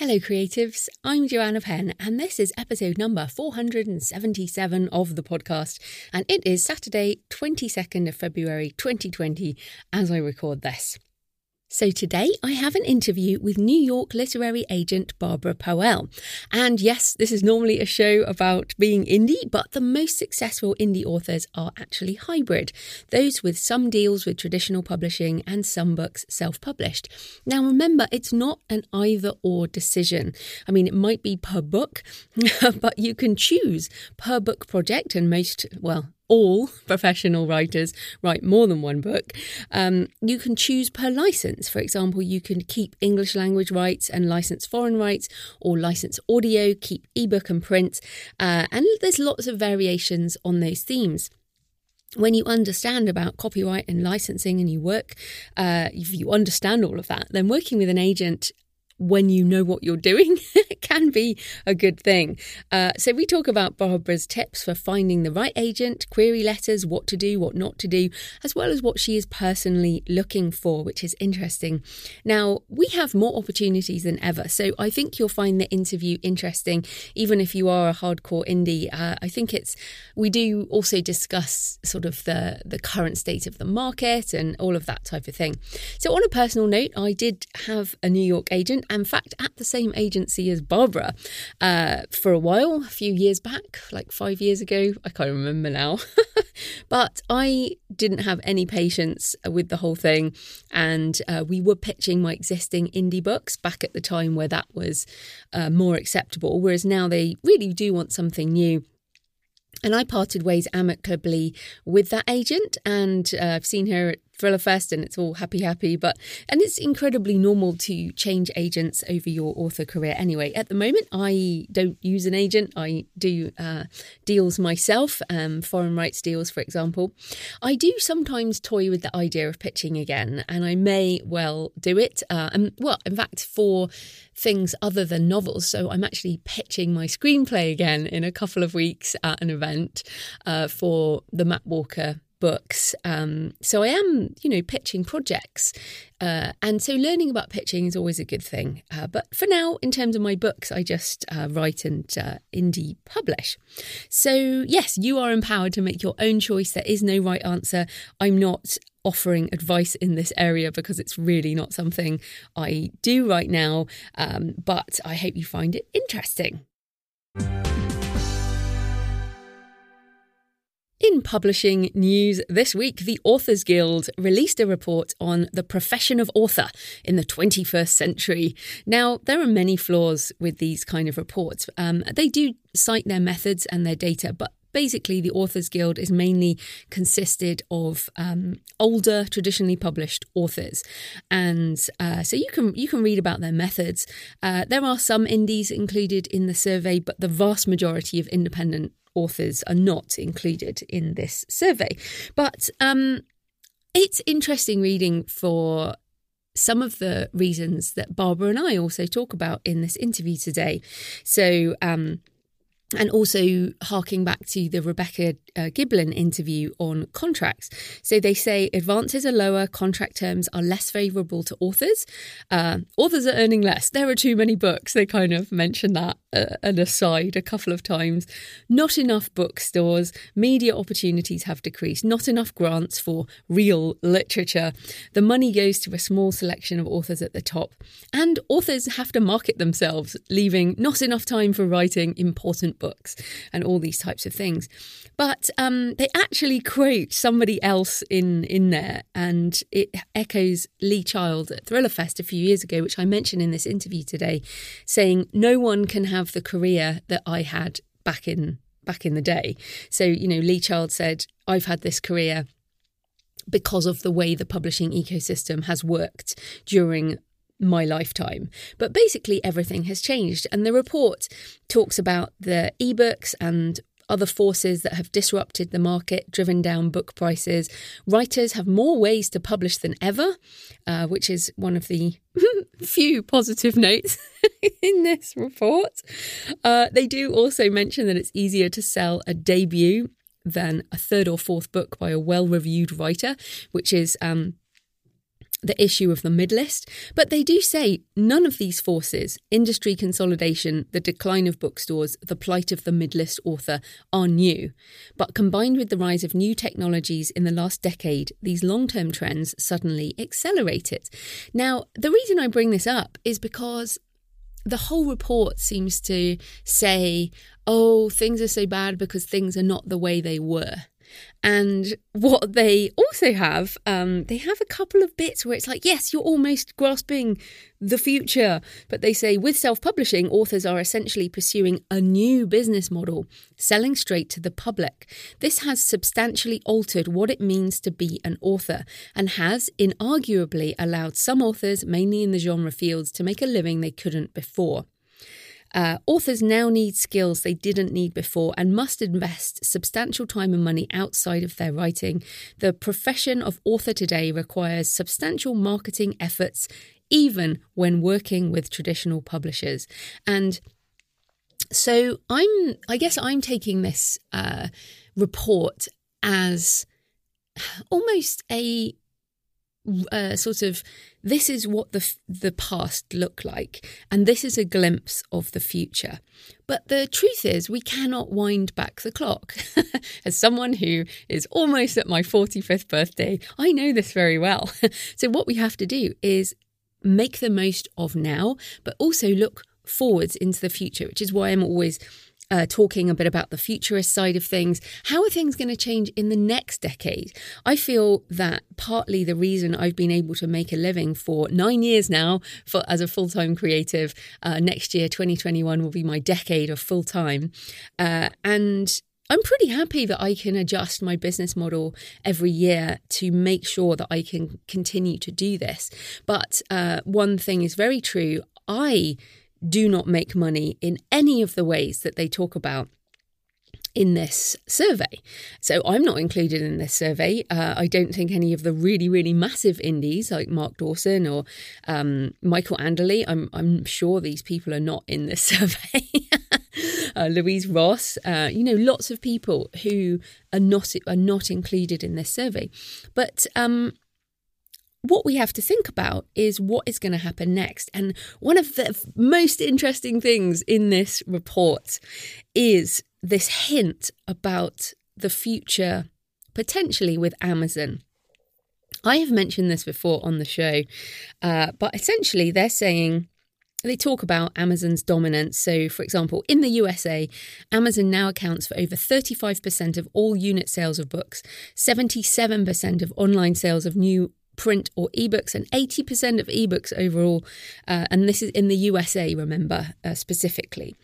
Hello, creatives. I'm Joanna Penn, and this is episode number 477 of the podcast. And it is Saturday, 22nd of February 2020, as I record this. So today I have an interview with New York literary agent Barbara Poelle. And yes, this is normally a show about being indie, but the most successful indie authors are actually hybrid, those with some deals with traditional publishing and some books self published. Now remember, it's not an either or decision. I mean, it might be per book, but you can choose per book project, and most, well, all professional writers write more than one book. Um, you can choose per license. For example, you can keep English language rights and license foreign rights, or license audio, keep ebook and print. Uh, and there's lots of variations on those themes when you understand about copyright and licensing and you work, uh, if you understand all of that, then working with an agent when you know what you're doing can be a good thing. Uh, so, we talk about Barbara's tips for finding the right agent, query letters, what to do, what not to do, as well as what she is personally looking for, which is interesting. Now, we have more opportunities than ever. So, I think you'll find the interview interesting, even if you are a hardcore indie. Uh, I think it's, we do also discuss sort of the, the current state of the market and all of that type of thing. So, on a personal note, I did have a New York agent in fact, at the same agency as Barbara uh, for a while, a few years back, like five years ago. I can't remember now. but I didn't have any patience with the whole thing. And uh, we were pitching my existing indie books back at the time where that was uh, more acceptable. Whereas now they really do want something new. And I parted ways amicably with that agent, and uh, I've seen her at Thriller Fest and it's all happy, happy. But, and it's incredibly normal to change agents over your author career anyway. At the moment, I don't use an agent, I do uh, deals myself, um, foreign rights deals, for example. I do sometimes toy with the idea of pitching again, and I may well do it. Uh, and, well, in fact, for things other than novels. So I'm actually pitching my screenplay again in a couple of weeks at an event uh, for the Mapwalker books. Um, so I am, you know, pitching projects. Uh, and so learning about pitching is always a good thing. Uh, but for now, in terms of my books, I just uh, write and uh, indie publish. So, yes, you are empowered to make your own choice. There is no right answer. I'm not offering advice in this area because it's really not something I do right now. Um, but I hope you find it interesting. In publishing news this week, the Authors Guild released a report on the profession of author in the 21st century. Now, there are many flaws with these kind of reports. Um, they do cite their methods and their data, but basically the authors guild is mainly consisted of um, older traditionally published authors and uh, so you can you can read about their methods uh, there are some indies included in the survey but the vast majority of independent authors are not included in this survey. But um, it's interesting reading for some of the reasons that Barbara and I also talk about in this interview today. So, um, and also harking back to the Rebecca uh, Giblin interview on contracts. So they say advances are lower, contract terms are less favourable to authors. Uh, authors are earning less. There are too many books. They kind of mention that uh, an aside a couple of times. Not enough bookstores. Media opportunities have decreased. Not enough grants for real literature. The money goes to a small selection of authors at the top. And authors have to market themselves, leaving not enough time for writing important books and all these types of things. But um, they actually quote somebody else in, in there, and it echoes Lee Child at Thriller Fest a few years ago, which I mentioned in this interview today, saying, No one can have the career that I had back in back in the day. So, you know, Lee Child said, I've had this career because of the way the publishing ecosystem has worked during my lifetime. But basically, everything has changed. And the report talks about the ebooks and other forces that have disrupted the market, driven down book prices. Writers have more ways to publish than ever, uh, which is one of the few positive notes in this report. Uh, they do also mention that it's easier to sell a debut than a third or fourth book by a well reviewed writer, which is um, the issue of the mid list, but they do say none of these forces industry consolidation, the decline of bookstores, the plight of the mid list author are new. But combined with the rise of new technologies in the last decade, these long term trends suddenly accelerated. Now, the reason I bring this up is because the whole report seems to say, oh, things are so bad because things are not the way they were. And what they also have, um, they have a couple of bits where it's like, yes, you're almost grasping the future. But they say with self publishing, authors are essentially pursuing a new business model, selling straight to the public. This has substantially altered what it means to be an author and has inarguably allowed some authors, mainly in the genre fields, to make a living they couldn't before. Uh, authors now need skills they didn't need before and must invest substantial time and money outside of their writing. The profession of author today requires substantial marketing efforts, even when working with traditional publishers. And so I'm, I guess I'm taking this uh, report as almost a uh, sort of this is what the the past looked like and this is a glimpse of the future. But the truth is we cannot wind back the clock. As someone who is almost at my 45th birthday i know this very well. So what we have to do is make the most of now but also look forwards into the future which is why i'm always uh, talking a bit about the futurist side of things. How are things going to change in the next decade? I feel that partly the reason I've been able to make a living for nine years now for as a full time creative. Uh, next year, 2021, will be my decade of full time. Uh, and I'm pretty happy that I can adjust my business model every year to make sure that I can continue to do this. But uh, one thing is very true. I do not make money in any of the ways that they talk about in this survey. So I'm not included in this survey. Uh, I don't think any of the really, really massive indies like Mark Dawson or um, Michael Anderle, I'm, I'm sure these people are not in this survey. uh, Louise Ross, uh, you know, lots of people who are not are not included in this survey. But um, what we have to think about is what is going to happen next. And one of the most interesting things in this report is this hint about the future potentially with Amazon. I have mentioned this before on the show, uh, but essentially they're saying they talk about Amazon's dominance. So, for example, in the USA, Amazon now accounts for over 35% of all unit sales of books, 77% of online sales of new print or ebooks, and 80% of ebooks overall. Uh, and this is in the USA, remember, uh, specifically.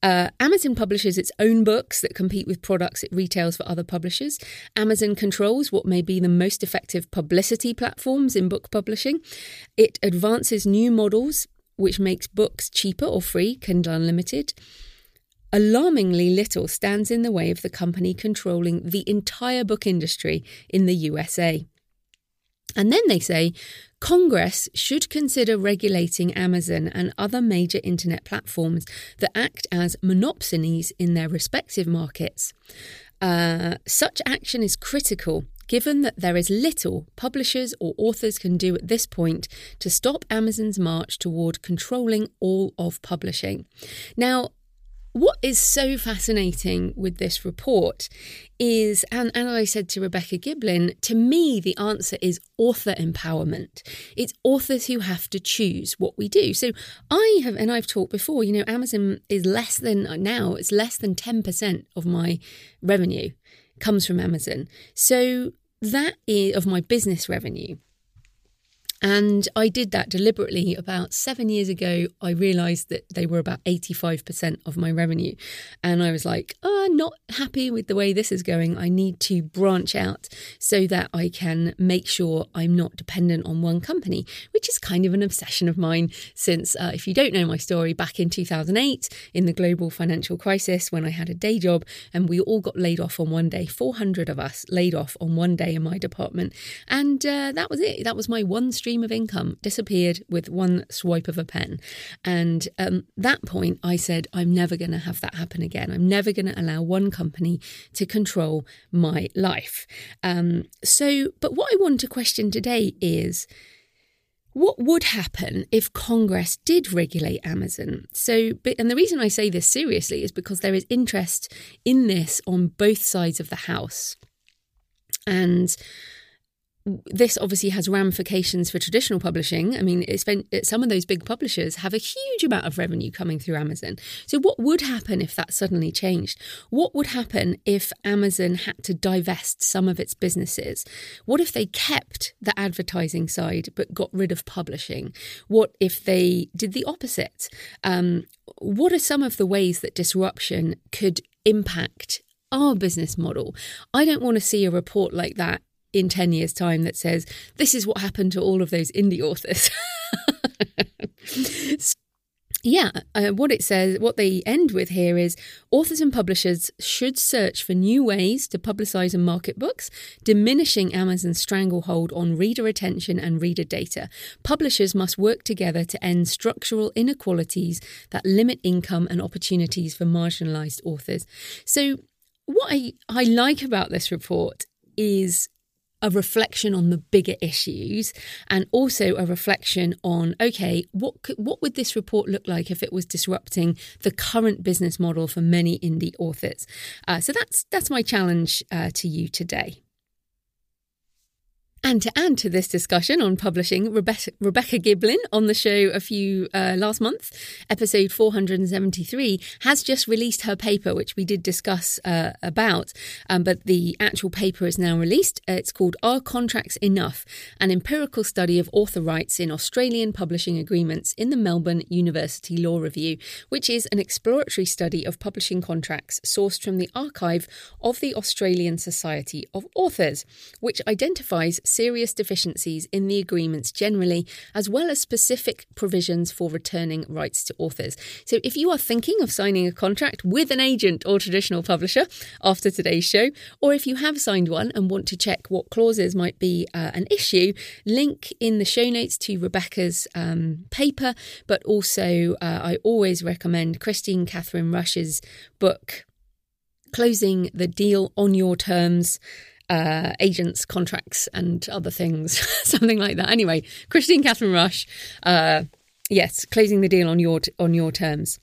Uh, Amazon publishes its own books that compete with products it retails for other publishers. Amazon controls what may be the most effective publicity platforms in book publishing. It advances new models which makes books cheaper or free, Kindle Unlimited. Alarmingly little stands in the way of the company controlling the entire book industry in the USA. And then they say Congress should consider regulating Amazon and other major internet platforms that act as monopsonies in their respective markets. Uh, such action is critical given that there is little publishers or authors can do at this point to stop Amazon's march toward controlling all of publishing. Now, what is so fascinating with this report is, and, and I said to Rebecca Giblin, to me, the answer is author empowerment. It's authors who have to choose what we do. So I have, and I've talked before, you know, Amazon is less than, now, it's less than 10% of my revenue comes from Amazon. So that is of my business revenue. And I did that deliberately about seven years ago. I realized that they were about 85% of my revenue. And I was like, oh, not happy with the way this is going. I need to branch out so that I can make sure I'm not dependent on one company, which is kind of an obsession of mine since, uh, if you don't know my story, back in 2008, in the global financial crisis, when I had a day job and we all got laid off on one day, 400 of us laid off on one day in my department. And uh, that was it. That was my one stream stream of income disappeared with one swipe of a pen. And um, that point, I said, I'm never going to have that happen again. I'm never going to allow one company to control my life. Um, so, but what I want to question today is. What would happen if Congress did regulate Amazon? So, and the reason I say this seriously is because there is interest in this on both sides of the House. And this obviously has ramifications for traditional publishing. I mean, it's been, some of those big publishers have a huge amount of revenue coming through Amazon. So, what would happen if that suddenly changed? What would happen if Amazon had to divest some of its businesses? What if they kept the advertising side but got rid of publishing? What if they did the opposite? Um, what are some of the ways that disruption could impact our business model. I don't want to see a report like that in 10 years' time that says, this is what happened to all of those indie authors. yeah, uh, what it says, what they end with here is authors and publishers should search for new ways to publicize and market books, diminishing Amazon's stranglehold on reader attention and reader data. Publishers must work together to end structural inequalities that limit income and opportunities for marginalized authors. So, what I, I like about this report is a reflection on the bigger issues and also a reflection on okay what could, what would this report look like if it was disrupting the current business model for many indie authors? Uh, so that's that's my challenge uh, to you today and to add to this discussion on publishing, Rebecca, Rebecca Giblin on the show a few uh, last month, episode 473, has just released her paper, which we did discuss uh, about. Um, but the actual paper is now released. Uh, it's called Are Contracts Enough? An empirical study of author rights in Australian publishing agreements in the Melbourne University Law Review, which is an exploratory study of publishing contracts sourced from the archive of the Australian Society of Authors, which identifies serious deficiencies in the agreements generally, as well as specific provisions for returning rights to authors. So, if you are thinking of signing a contract with an agent or traditional publisher after today's show, or if you have signed one and want to check what clauses might be uh, an issue, link in the show notes to Rebecca's um, paper, but also uh, I always recommend Kristine Kathryn Rusch's book. Closing the deal on your terms uh, agents, contracts, and other things, something like that. Anyway, Kristine Kathryn Rusch, uh, yes, closing the deal on your on your terms.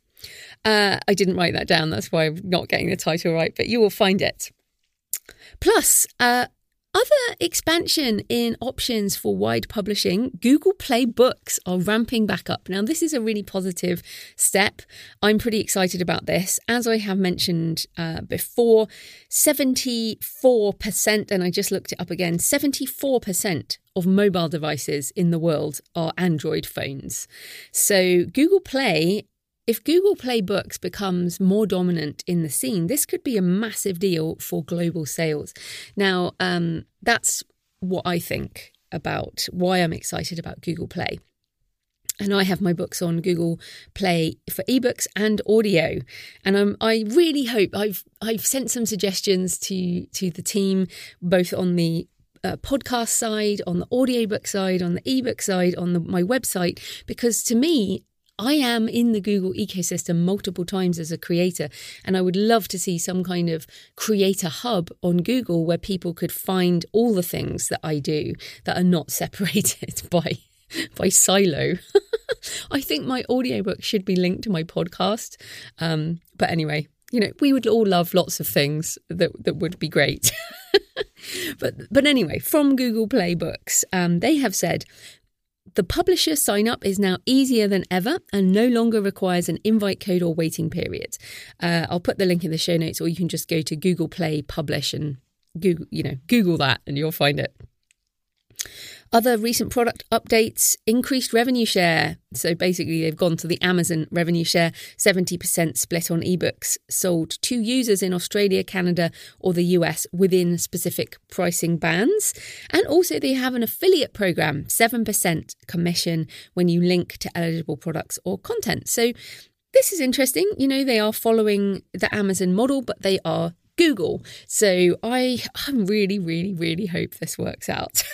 Uh, I didn't write that down. That's why I'm not getting the title right, but you will find it. Plus, uh, other expansion in options for wide publishing, Google Play Books are ramping back up. Now, this is a really positive step. I'm pretty excited about this. As I have mentioned uh, before, 74%, and I just looked it up again 74% of mobile devices in the world are Android phones. So, Google Play if Google Play Books becomes more dominant in the scene, this could be a massive deal for global sales. Now, um, that's what I think about why I'm excited about Google Play. And I have my books on Google Play for ebooks and audio. And I'm, I really hope I've I've sent some suggestions to to the team, both on the uh, podcast side, on the audiobook side, on the ebook side, on the, my website, because to me, I am in the Google ecosystem multiple times as a creator, and I would love to see some kind of creator hub on Google where people could find all the things that I do that are not separated by by silo. I think my audiobook should be linked to my podcast. Um, but anyway, you know, we would all love lots of things that that would be great. but but anyway, from Google Play Books, um, they have said the publisher sign up is now easier than ever and no longer requires an invite code or waiting period. Uh, I'll put the link in the show notes, or you can just go to Google Play Publish and Google, you know, Google that, and you'll find it. Other recent product updates increased revenue share. So basically, they've gone to the Amazon revenue share 70% split on ebooks sold to users in Australia, Canada, or the US within specific pricing bands. And also, they have an affiliate program 7% commission when you link to eligible products or content. So this is interesting. You know, they are following the Amazon model, but they are Google. So I, I really, really, really hope this works out.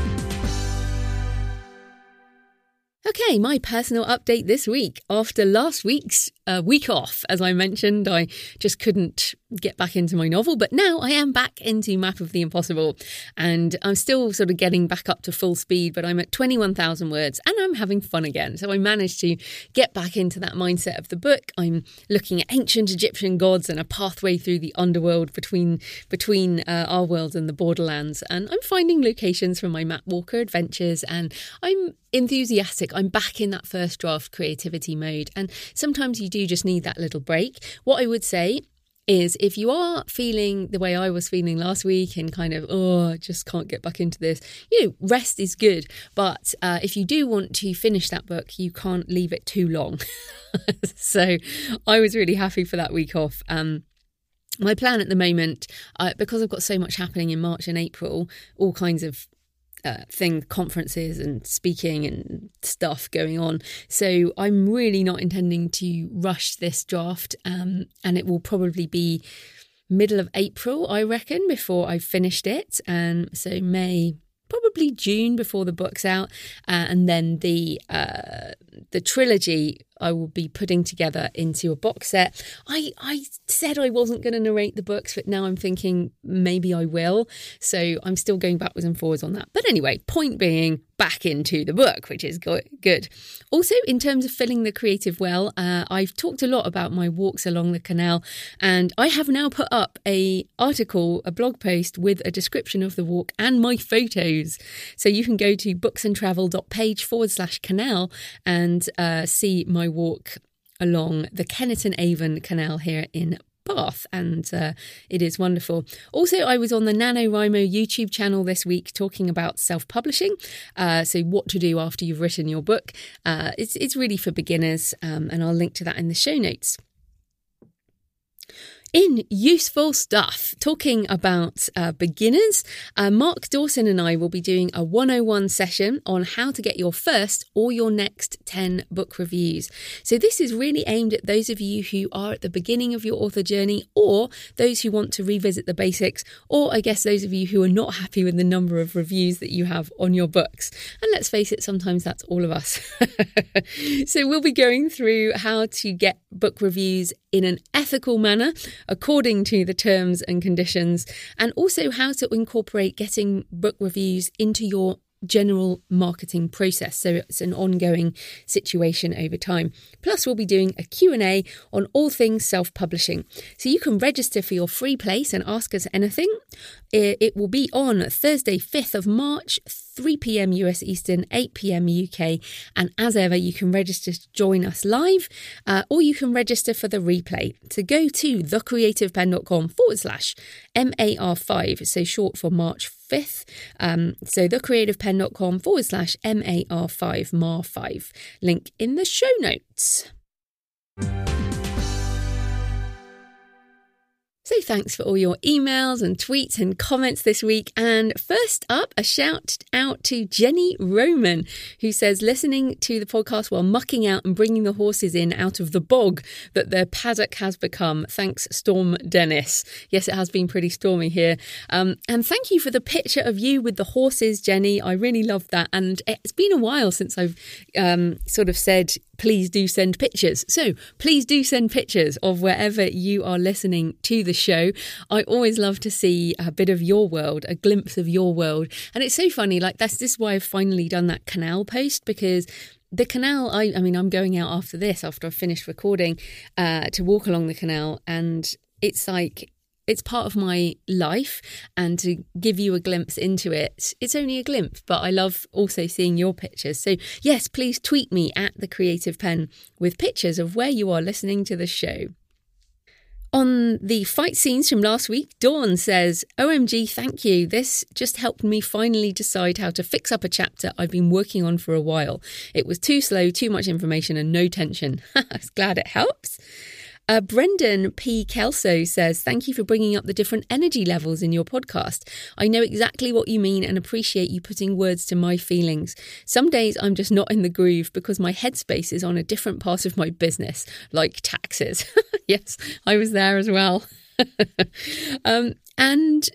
Okay, my personal update this week. After last week's uh, week off, as I mentioned, I just couldn't get back into my novel, but now I am back into Map of the Impossible and I'm still sort of getting back up to full speed, but I'm at 21,000 words and I'm having fun again. So I managed to get back into that mindset of the book. I'm looking at ancient Egyptian gods and a pathway through the underworld between between uh, our world and the borderlands and I'm finding locations from my Map Walker adventures and I'm enthusiastic. I'm back in that first draft creativity mode and sometimes you do just need that little break. What I would say is if you are feeling the way I was feeling last week and kind of, oh, just can't get back into this, you know, rest is good. But uh, if you do want to finish that book, you can't leave it too long. so I was really happy for that week off. Um, my plan at the moment, uh, because I've got so much happening in March and April, all kinds of uh, thing conferences and speaking and stuff going on. So i'm really not intending to rush this draft um, and it will probably be middle of april i reckon before i've finished it. And so may probably June before the book's out, uh, and then the uh, the trilogy I will be putting together into a box set. I, I said I wasn't going to narrate the books, but now I'm thinking maybe I will. So I'm still going backwards and forwards on that. But anyway, point being, back into the book, which is good. Also, in terms of filling the creative well, uh, I've talked a lot about my walks along the canal, and I have now put up a article, a blog post with a description of the walk and my photos. So you can go to booksandtravel.page forward slash canal and uh, see my walk along the Kennet and Avon Canal here in Bath, and uh, it is wonderful. Also, I was on the NaNoWriMo YouTube channel this week talking about self publishing. Uh, so, what to do after you've written your book. Uh, it's, it's really for beginners, um, and I'll link to that in the show notes in useful stuff, talking about uh, beginners, uh, Mark Dawson and I will be doing a 101 session on how to get your first or your next 10 book reviews. So, this is really aimed at those of you who are at the beginning of your author journey, or those who want to revisit the basics, or I guess those of you who are not happy with the number of reviews that you have on your books. And let's face it, sometimes that's all of us. so, we'll be going through how to get book reviews in an ethical manner according to the terms and conditions, and also how to incorporate getting book reviews into your general marketing process. So it's an ongoing situation over time. Plus we'll be doing a q&a on all things self-publishing. So you can register for your free place and ask us anything it will be on thursday 5th of march 3pm us eastern 8pm uk and as ever you can register to join us live uh, or you can register for the replay so go to thecreativepenn.com forward slash mar5 so short for march 5th. Um, so thecreativepenn.com forward slash MAR5, MAR5. Link in the show notes. So thanks for all your emails and tweets and comments this week. And first up, a shout out to Jenny Roman, who says, listening to the podcast while mucking out and bringing the horses in out of the bog that their paddock has become. Thanks, Storm Dennis. Yes, it has been pretty stormy here. Um, and thank you for the picture of you with the horses, Jenny. I really love that. And it's been a while since I've um, sort of said, please do send pictures. So please do send pictures of wherever you are listening to the show. I always love to see a bit of your world, a glimpse of your world. And it's so funny, like that's this is why I've finally done that canal post because the canal I, I mean i'm going out after this after i've finished recording uh, to walk along the canal and it's like it's part of my life and to give you a glimpse into it it's only a glimpse but i love also seeing your pictures so yes please tweet me at the creative Penn with pictures of where you are listening to the show On the fight scenes from last week, Dawn says, OMG, thank you. This just helped me finally decide how to fix up a chapter I've been working on for a while. It was too slow, too much information, and no tension. I was glad it helps. Uh, Brendan P. Kelso says, Thank you for bringing up the different energy levels in your podcast. I know exactly what you mean and appreciate you putting words to my feelings. Some days I'm just not in the groove because my headspace is on a different part of my business, like taxes. yes, I was there as well. um, and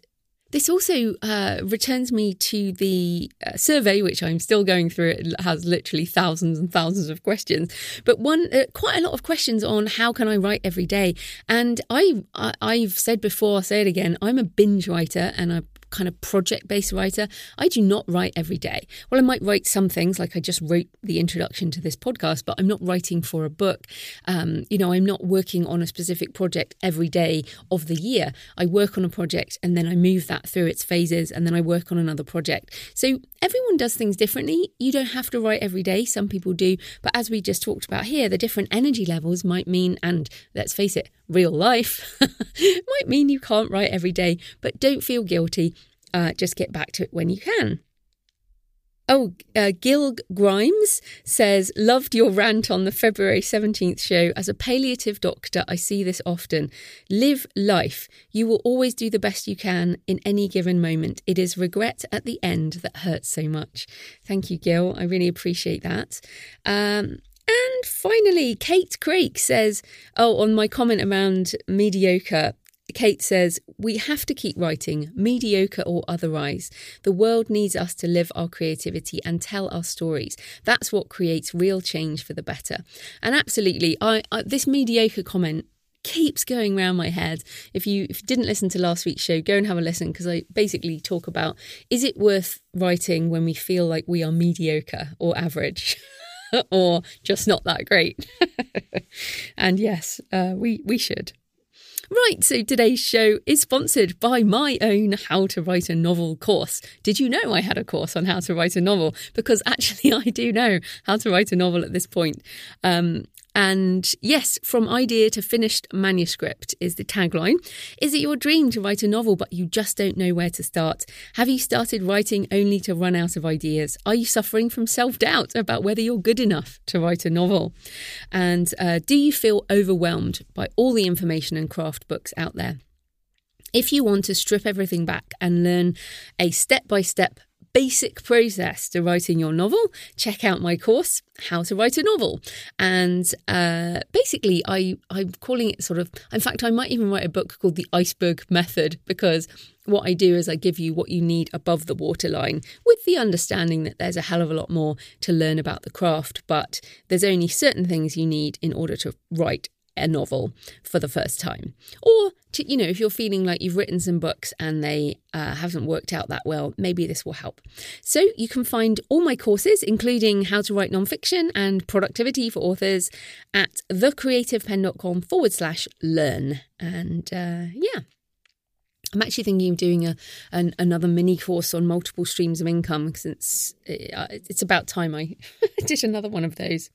this also uh, returns me to the uh, survey, which I'm still going through. It has literally thousands and thousands of questions, but one uh, quite a lot of questions on how can I write every day. And I, I I've said before, I'll say it again. I'm a binge writer, and I kind of project based writer. I do not write every day. Well, I might write some things, like I just wrote the introduction to this podcast, but I'm not writing for a book. Um, you know, I'm not working on a specific project every day of the year. I work on a project and then I move that through its phases and then I work on another project. So everyone does things differently. You don't have to write every day. Some people do. But as we just talked about here, the different energy levels might mean, and let's face it, real life might mean you can't write every day, but don't feel guilty. Uh, just get back to it when you can. Oh, uh, Gil Grimes says, Loved your rant on the February 17th show. As a palliative doctor, I see this often. Live life. You will always do the best you can in any given moment. It is regret at the end that hurts so much. Thank you, Gil. I really appreciate that. Um, and finally, Kate Craik says, Oh, on my comment around mediocre, Kate says, We have to keep writing, mediocre or otherwise. The world needs us to live our creativity and tell our stories. That's what creates real change for the better. And absolutely, I, I this mediocre comment keeps going around my head. If you, if you didn't listen to last week's show, go and have a listen because I basically talk about is it worth writing when we feel like we are mediocre or average? or just not that great. and yes, uh, we we should. Right, so today's show is sponsored by my own How to Write a Novel course. Did you know I had a course on how to write a novel? Because actually, I do know how to write a novel at this point. Um, and yes, from idea to finished manuscript is the tagline. Is it your dream to write a novel, but you just don't know where to start? Have you started writing only to run out of ideas? Are you suffering from self doubt about whether you're good enough to write a novel? And uh, do you feel overwhelmed by all the information and craft books out there? If you want to strip everything back and learn a step by step basic process to writing your novel, check out my course, How to Write a Novel. And uh, basically, I, I'm calling it sort of, in fact, I might even write a book called The Iceberg Method because what I do is I give you what you need above the waterline with the understanding that there's a hell of a lot more to learn about the craft, but there's only certain things you need in order to write a novel for the first time. Or, to, you know, if you're feeling like you've written some books and they uh, haven't worked out that well, maybe this will help. So you can find all my courses, including how to write nonfiction and productivity for authors, at thecreativepenn.com forward slash learn. And uh, yeah. I'm actually thinking of doing a an, another mini course on multiple streams of income since it's uh, it's about time I did another one of those.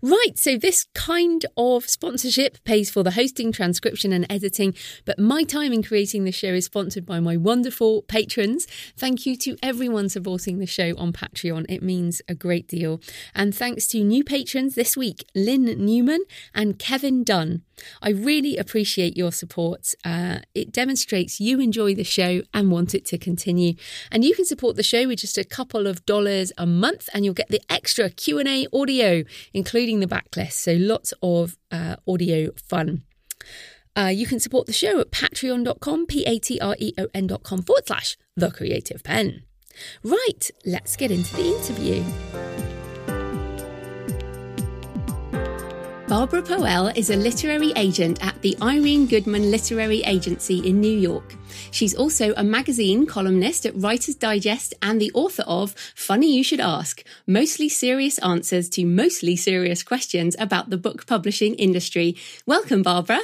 Right, so this kind of sponsorship pays for the hosting, transcription, and editing, but my time in creating the show is sponsored by my wonderful patrons. Thank you to everyone supporting the show on Patreon, it means a great deal. And thanks to new patrons this week Lynn Newman and Kevin Dunn. I really appreciate your support. Uh, it demonstrates you enjoy the show and want it to continue. And you can support the show with just a couple of dollars a month, and you'll get the extra Q and A audio including the backlist. So lots of uh, audio fun. Uh, you can support the show at patreon.com, P A T R E O N.com forward slash the creative penn. Right, let's get into the interview. Barbara Poelle is a literary agent at the Irene Goodman Literary Agency in New York. She's also a magazine columnist at Writer's Digest and the author of Funny You Should Ask Mostly Serious Answers to Mostly Serious Questions about the Book Publishing Industry. Welcome, Barbara.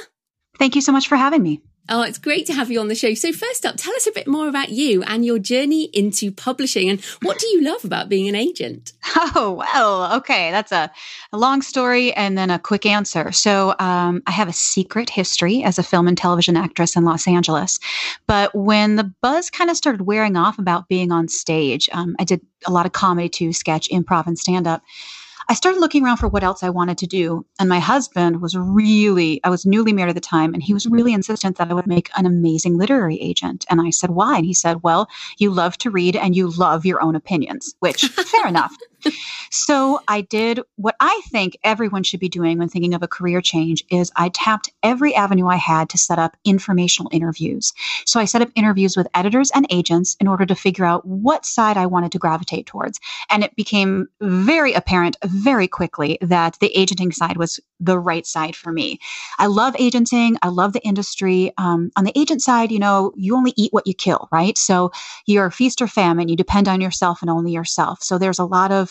Thank you so much for having me. Oh, it's great to have you on the show. So, first up, tell us a bit more about you and your journey into publishing and what do you love about being an agent? Oh, well, okay. That's a, a long story and then a quick answer. So, um, I have a secret history as a film and television actress in Los Angeles. But when the buzz kind of started wearing off about being on stage, um, I did a lot of comedy to sketch, improv, and stand up. I started looking around for what else I wanted to do. And my husband was really, I was newly married at the time, and he was really insistent that I would make an amazing literary agent. And I said, why? And he said, well, you love to read and you love your own opinions, which fair enough. So I did what I think everyone should be doing when thinking of a career change is I tapped every avenue I had to set up informational interviews. So I set up interviews with editors and agents in order to figure out what side I wanted to gravitate towards. And it became very apparent very quickly that the agenting side was the right side for me. I love agenting. I love the industry. Um, on the agent side, you know, you only eat what you kill, right? So you're feast or famine. You depend on yourself and only yourself. So there's a lot of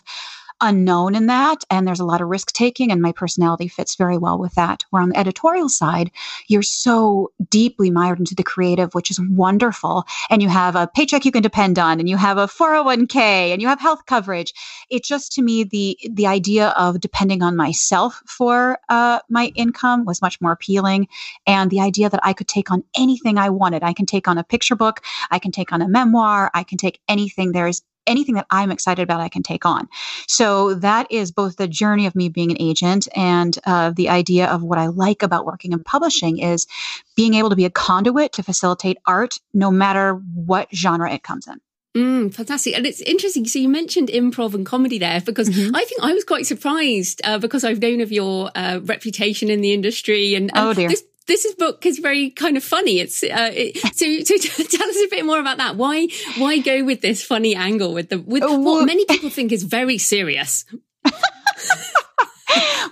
unknown in that and there's a lot of risk taking and my personality fits very well with that. Where on the editorial side you're so deeply mired into the creative which is wonderful and you have a paycheck you can depend on and you have a 401k and you have health coverage. It just to me the the idea of depending on myself for uh, my income was much more appealing and the idea that i could take on anything i wanted. I can take on a picture book i can take on a memoir i can take anything. There's anything that I'm excited about, I can take on. So that is both the journey of me being an agent and uh, the idea of what I like about working in publishing is being able to be a conduit to facilitate art, no matter what genre it comes in. Mm, fantastic. And it's interesting. So you mentioned improv and comedy there because mm-hmm. I think I was quite surprised uh, because I've known of your uh, reputation in the industry and, and oh dear. This, this book is very kind of funny. It's uh, it, so so tell us a bit more about that. Why why go with this funny angle with the with oh, what many people think is very serious?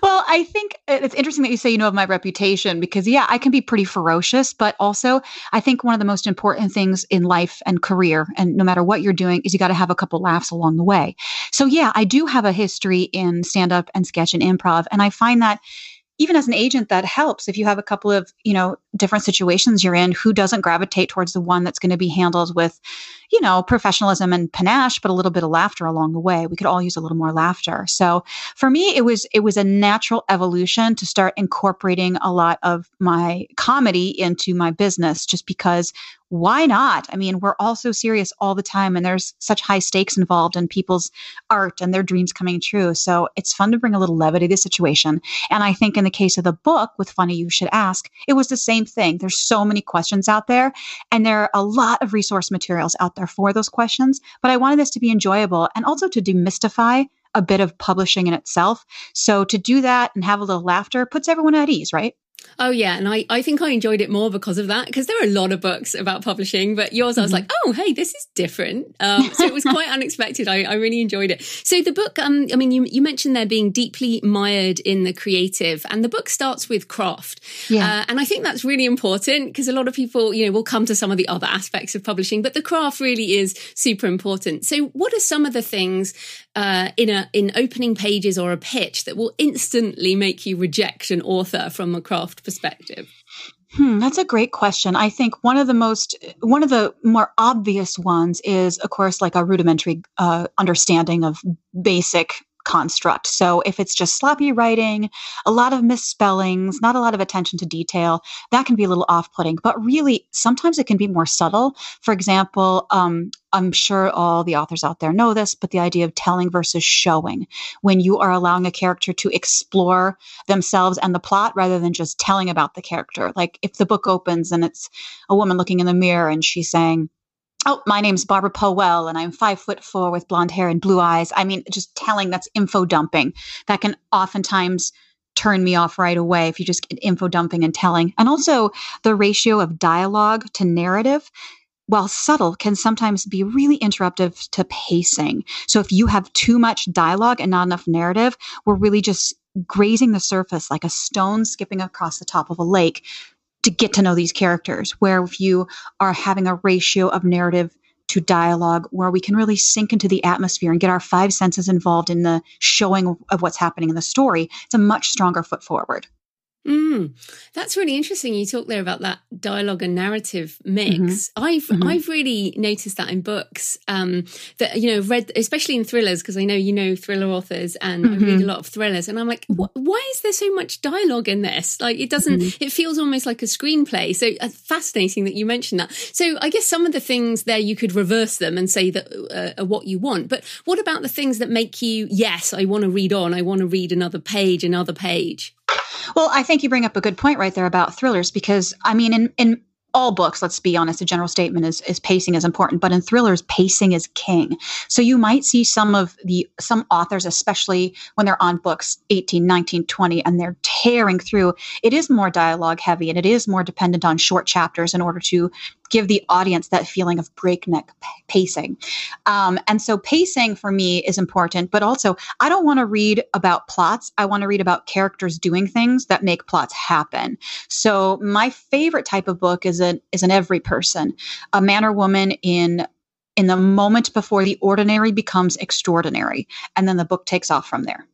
well, I think it's interesting that you say you know of my reputation because, yeah, I can be pretty ferocious, but also I think one of the most important things in life and career, and no matter what you're doing, is you got to have a couple laughs along the way. So, yeah, I do have a history in stand up and sketch and improv. And I find that even as an agent that helps if you have a couple of you know different situations you're in who doesn't gravitate towards the one that's going to be handled with you know professionalism and panache but a little bit of laughter along the way we could all use a little more laughter so for me it was it was a natural evolution to start incorporating a lot of my comedy into my business just because why not? I mean, we're all so serious all the time, and there's such high stakes involved in people's art and their dreams coming true. So it's fun to bring a little levity to the situation. And I think in the case of the book with Funny You Should Ask, it was the same thing. There's so many questions out there, and there are a lot of resource materials out there for those questions. But I wanted this to be enjoyable and also to demystify a bit of publishing in itself. So to do that and have a little laughter puts everyone at ease, right? Oh yeah, and I, I think I enjoyed it more because of that because there are a lot of books about publishing, but yours I was mm-hmm. like, oh hey, this is different. Um, so it was quite unexpected. I, I really enjoyed it. So the book, um, I mean, you you mentioned there being deeply mired in the creative, and the book starts with craft. Yeah, uh, and I think that's really important because a lot of people, you know, will come to some of the other aspects of publishing, but the craft really is super important. So what are some of the things uh, in a in opening pages or a pitch that will instantly make you reject an author from a craft perspective? Hmm, that's a great question. I think one of the most, one of the more obvious ones is, of course, like a rudimentary uh, understanding of basic construct. So if it's just sloppy writing, a lot of misspellings, not a lot of attention to detail, that can be a little off putting. But really, sometimes it can be more subtle. For example, um, I'm sure all the authors out there know this, but the idea of telling versus showing, when you are allowing a character to explore themselves and the plot rather than just telling about the character. Like if the book opens and it's a woman looking in the mirror and she's saying, oh, my name's Barbara Poelle and I'm five foot four with blonde hair and blue eyes. I mean, just telling that's info dumping. That can oftentimes turn me off right away if you just get info dumping and telling. And also the ratio of dialogue to narrative. While subtle, can sometimes be really interruptive to pacing. So, if you have too much dialogue and not enough narrative, we're really just grazing the surface like a stone skipping across the top of a lake to get to know these characters. Where if you are having a ratio of narrative to dialogue where we can really sink into the atmosphere and get our five senses involved in the showing of what's happening in the story, it's a much stronger foot forward. Mm, that's really interesting. You talk there about that dialogue and narrative mix. Mm-hmm. I've mm-hmm. I've really noticed that in books. Um, that you know, read especially in thrillers because I know you know thriller authors, and mm-hmm. I read a mm-hmm. lot of thrillers, and I'm like, why is there so much dialogue in this? Like, it doesn't. Mm-hmm. It feels almost like a screenplay. So uh, fascinating that you mentioned that. So I guess some of the things there you could reverse them and say that uh, are what you want. But what about the things that make you? Yes, I want to read on. I want to read another page, another page. Well, I think you bring up a good point right there about thrillers because I mean, in in all books, let's be honest, a general statement is, is pacing is important, but in thrillers, pacing is king. So you might see some of the, some authors, especially when they're on books 18, 19, 20, and they're tearing through, it is more dialogue heavy and it is more dependent on short chapters in order to give the audience that feeling of breakneck pacing. Um, and so pacing for me is important, but also I don't want to read about plots. I want to read about characters doing things that make plots happen. So my favorite type of book is an is an every person, a man or woman in in the moment before the ordinary becomes extraordinary, and then the book takes off from there.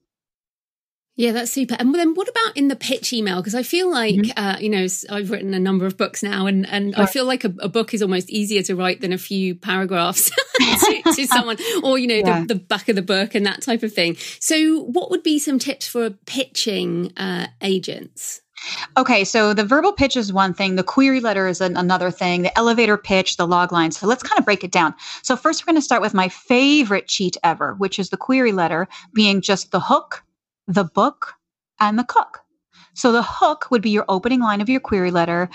Yeah, that's super. And then what about in the pitch email? Because I feel like, mm-hmm. uh, you know, I've written a number of books now and, and I feel like a, a, book is almost easier to write than a few paragraphs to, to, someone or, you know, yeah. the, the, back of the book and that type of thing. So what would be some tips for pitching uh, agents? Okay, so the verbal pitch is one thing, the query letter is an, another thing, the elevator pitch, the log line. So let's kind of break it down. So, first, we're going to start with my favorite cheat ever, which is the query letter being just the hook, the book, and the cook. So the hook would be your opening line of your query letter.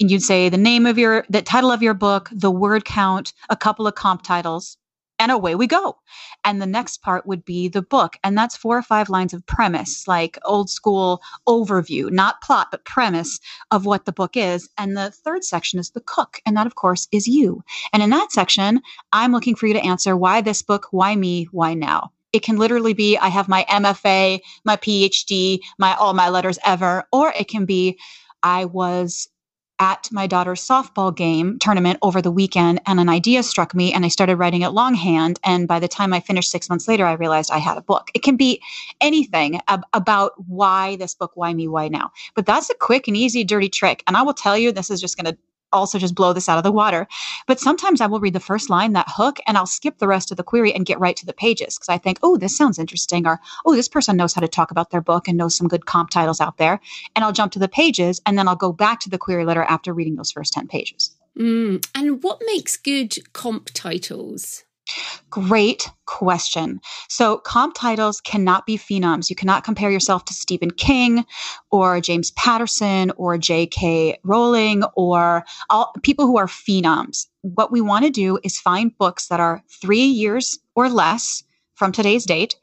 And you'd say the name of your, the title of your book, the word count, a couple of comp titles, and away we go. And the next part would be the book. And that's four or five lines of premise, like old school overview, not plot, but premise of what the book is. And the third section is the cook. And that, of course, is you. And in that section, I'm looking for you to answer why this book, why me, why now? It can literally be I have my MFA, my PhD, my all my letters ever, or it can be I was at my daughter's softball game tournament over the weekend and an idea struck me and I started writing it longhand and by the time I finished 6 months later I realized I had a book. It can be anything ab- about why this book why me why now. But that's a quick and easy dirty trick and I will tell you this is just going to also just blow this out of the water. But sometimes I will read the first line, that hook, and I'll skip the rest of the query and get right to the pages because I think, oh, this sounds interesting, or oh, this person knows how to talk about their book and knows some good comp titles out there. And I'll jump to the pages and then I'll go back to the query letter after reading those first 10 pages. Mm. And what makes good comp titles? Great question. So, comp titles cannot be phenoms. You cannot compare yourself to Stephen King or James Patterson or J.K. Rowling or all people who are phenoms. What we want to do is find books that are three years or less from today's date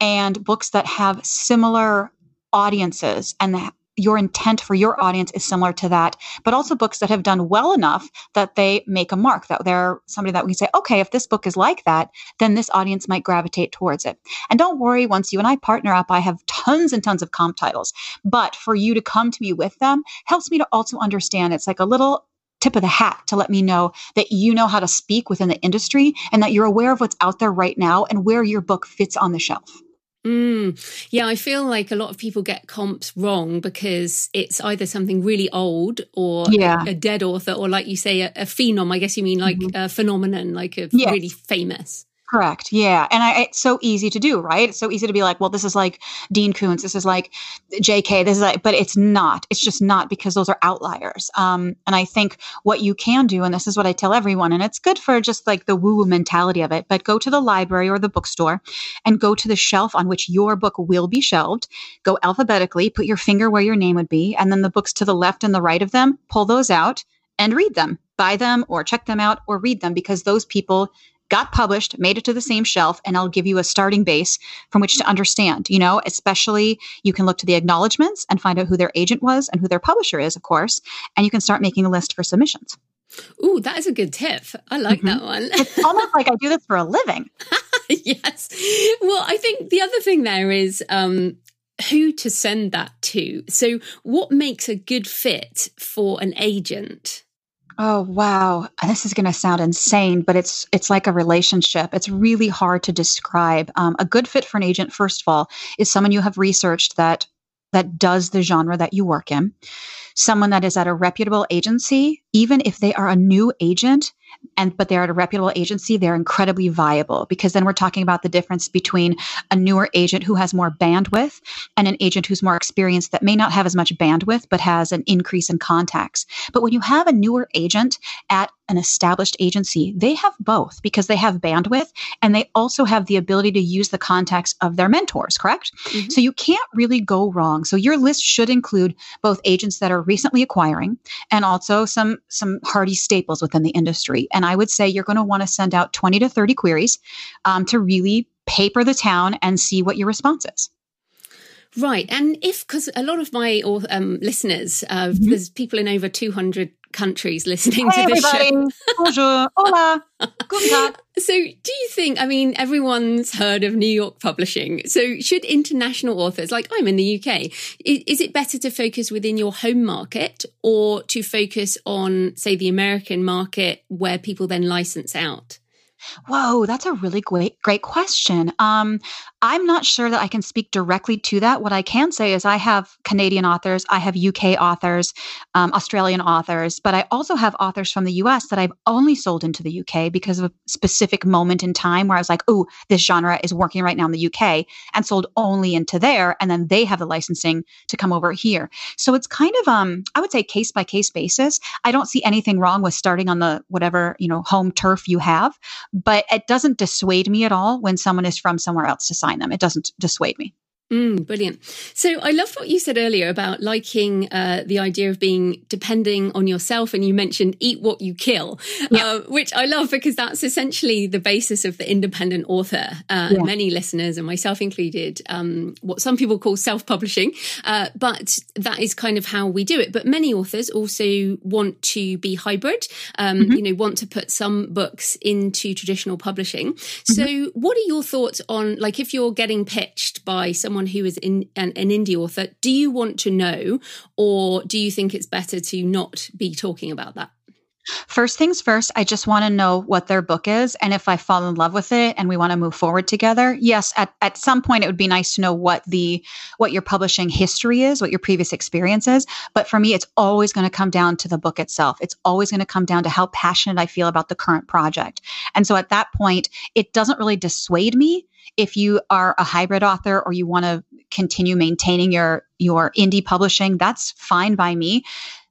and books that have similar audiences and your intent for your audience is similar to that, but also books that have done well enough that they make a mark, that they're somebody that we can say, okay, if this book is like that, then this audience might gravitate towards it. And don't worry, once you and I partner up, I have tons and tons of comp titles. But for you to come to me with them helps me to also understand it's like a little tip of the hat to let me know that you know how to speak within the industry and that you're aware of what's out there right now and where your book fits on the shelf. Mm, yeah, I feel like a lot of people get comps wrong because it's either something really old or yeah. a, dead author, or like you say, a, a, phenom. I guess you mean like mm-hmm. a phenomenon, like a yes. really famous. Correct. Yeah. And I, it's so easy to do, right? It's so easy to be like, well, this is like Dean Koontz. This is like JK. This is like, but it's not. It's just not because those are outliers. Um, and I think what you can do, and this is what I tell everyone, and it's good for just like the woo woo mentality of it, but go to the library or the bookstore and go to the shelf on which your book will be shelved. Go alphabetically, put your finger where your name would be, and then the books to the left and the right of them, pull those out and read them buy them or check them out or read them because those people got published, made it to the same shelf, and I'll give you a starting base from which to understand. You know, especially you can look to the acknowledgments and find out who their agent was and who their publisher is, of course, and you can start making a list for submissions. Ooh, that is a good tip. I like mm-hmm. that one. it's almost like I do this for a living. yes. Well, I think the other thing there is um, who to send that to. So, what makes a good fit for an agent? Oh wow, this is going to sound insane, but it's it's like a relationship. It's really hard to describe. Um, a good fit for an agent, first of all, is someone you have researched that that does the genre that you work in, someone that is at a reputable agency, even if they are a new agent, and but they're at a reputable agency, they're incredibly viable because then we're talking about the difference between a newer agent who has more bandwidth and an agent who's more experienced that may not have as much bandwidth but has an increase in contacts. But when you have a newer agent at an established agency, they have both because they have bandwidth and they also have the ability to use the contacts of their mentors, correct? Mm-hmm. So you can't really go wrong. So your list should include both agents that are recently acquiring and also some some hardy staples within the industry. And I would say you're going to want to send out 20 to 30 queries um, to really paper the town and see what your response is. Right. And if, because a lot of my um, listeners, uh, mm-hmm. there's people in over 200 countries listening hey, to this everybody. show. Bonjour. Hola. Guten Tag. So, do you think, I mean, everyone's heard of New York publishing. So, should international authors, like I'm in the UK, is it better to focus within your home market or to focus on, say, the American market where people then license out? Whoa, that's a really great great question. Um, I'm not sure that I can speak directly to that. What I can say is I have Canadian authors, I have UK authors, um, Australian authors, but I also have authors from the US that I've only sold into the UK because of a specific moment in time where I was like, oh, this genre is working right now in the UK and sold only into there. And then they have the licensing to come over here. So it's kind of, um, I would say case by case basis. I don't see anything wrong with starting on the whatever, you know, home turf you have, but it doesn't dissuade me at all when someone is from somewhere else to sign them. It doesn't dissuade me. Mm, brilliant. So I loved what you said earlier about liking uh, the idea of being depending on yourself. And you mentioned eat what you kill, yeah. uh, which I love because that's essentially the basis of the independent author. Uh, yeah. Many listeners, and myself included, um, what some people call self publishing, uh, but that is kind of how we do it. But many authors also want to be hybrid, um, mm-hmm. you know, want to put some books into traditional publishing. Mm-hmm. So, what are your thoughts on, like, if you're getting pitched by someone someone who is in, an, an indie author, do you want to know, or do you think it's better to not be talking about that? First things first, I just want to know what their book is. And if I fall in love with it and we want to move forward together, yes, at, at some point it would be nice to know what the what your publishing history is, what your previous experience is. But for me, it's always going to come down to the book itself. It's always going to come down to how passionate I feel about the current project. And so at that point, it doesn't really dissuade me if you are a hybrid author or you want to continue maintaining your your indie publishing, that's fine by me.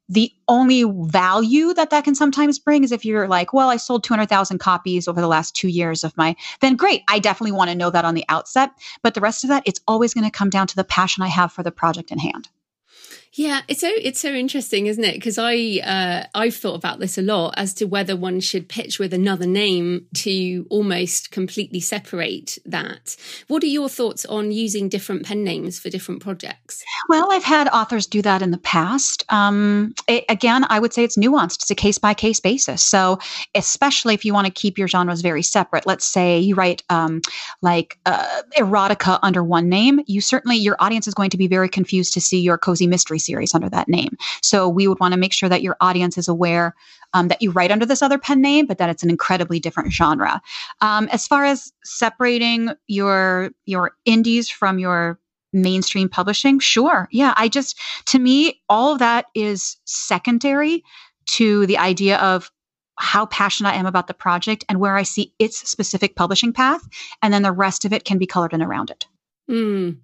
The only value that that can sometimes bring is if you're like, well, I sold 200,000 copies over the last two years of my, then great. I definitely want to know that on the outset. But the rest of that, it's always going to come down to the passion I have for the project in hand. Yeah, it's so it's so interesting, isn't it? Because I uh, I've thought about this a lot as to whether one should pitch with another name to almost completely separate that. What are your thoughts on using different pen names for different projects? Well, I've had authors do that in the past. Um, it, again, I would say it's nuanced. It's a case by case basis. So, especially if you want to keep your genres very separate, let's say you write um, like uh, erotica under one name, you certainly your audience is going to be very confused to see your cozy mystery series under that name. So we would want to make sure that your audience is aware um, that you write under this other pen name, but that it's an incredibly different genre. Um, as far as separating your your indies from your mainstream publishing, sure, yeah. I just to me, all of that is secondary to the idea of how passionate I am about the project and where I see its specific publishing path, and then the rest of it can be colored in around it. Mm.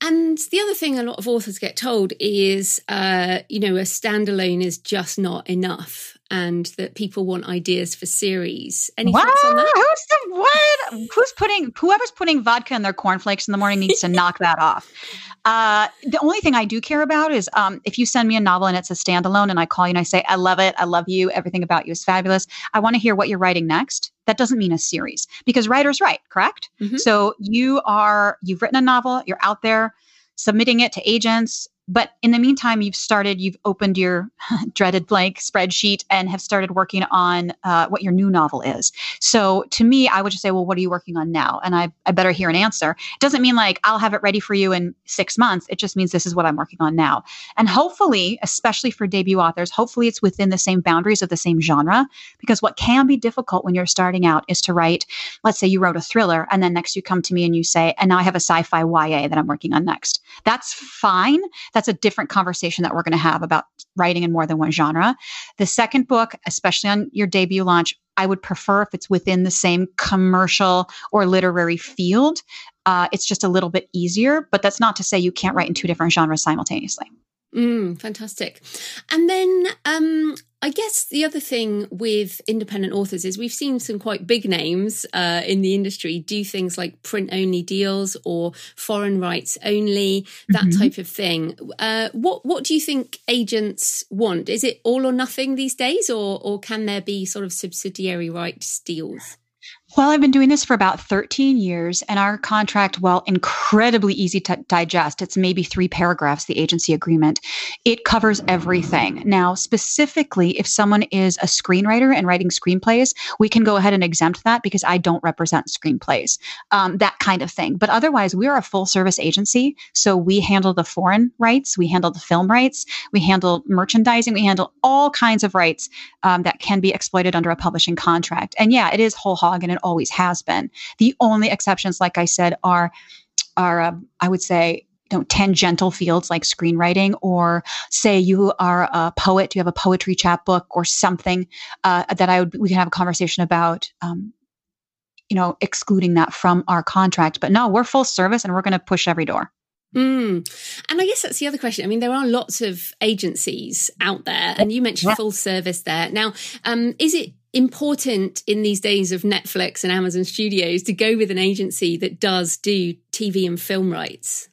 And the other thing a lot of authors get told is, uh, you know, a standalone is just not enough, and that people want ideas for series. Any what? thoughts on that? Who's the what? Who's putting whoever's putting vodka in their cornflakes in the morning needs to knock that off. Uh, the only thing I do care about is um, if you send me a novel and it's a standalone, and I call you and I say, "I love it, I love you, everything about you is fabulous." I want to hear what you're writing next. That doesn't mean a series because writers write, correct? Mm-hmm. So you are you've written a novel, you're out there submitting it to agents but in the meantime, you've started, you've opened your dreaded blank spreadsheet and have started working on uh, what your new novel is. So to me, I would just say, well, what are you working on now? And I, I better hear an answer. It doesn't mean like I'll have it ready for you in six months. It just means this is what I'm working on now. And hopefully, especially for debut authors, hopefully it's within the same boundaries of the same genre. Because what can be difficult when you're starting out is to write, let's say you wrote a thriller, and then next you come to me and you say, and now I have a sci fi YA that I'm working on next. That's fine that's a different conversation that we're going to have about writing in more than one genre. The second book, especially on your debut launch, I would prefer if it's within the same commercial or literary field. Uh, it's just a little bit easier, but that's not to say you can't write in two different genres simultaneously. Mm, fantastic. And then um, I guess the other thing with independent authors is we've seen some quite big names uh, in the industry do things like print only deals or foreign rights only, that mm-hmm. type of thing. Uh, what what do you think agents want? Is it all or nothing these days, or or can there be sort of subsidiary rights deals? Well, I've been doing this for about 13 years, and our contract, while incredibly easy to digest, it's maybe three paragraphs, the agency agreement, it covers everything. Now, specifically, if someone is a screenwriter and writing screenplays, we can go ahead and exempt that because I don't represent screenplays, um, that kind of thing. But otherwise, we are a full service agency. So we handle the foreign rights, we handle the film rights, we handle merchandising, we handle all kinds of rights um, that can be exploited under a publishing contract. And yeah, it is whole hog and it always has been. The only exceptions, like I said, are are uh, I would say you know, tangential fields like screenwriting, or say you are a poet, you have a poetry chapbook or something uh, that I would we can have a conversation about. Um, you know, excluding that from our contract. But no, we're full service and we're going to push every door. Mm. And I guess that's the other question. I mean, there are lots of agencies out there, and you mentioned yeah. full service there. Now, um, is it important in these days of Netflix and Amazon Studios to go with an agency that does do TV and film rights?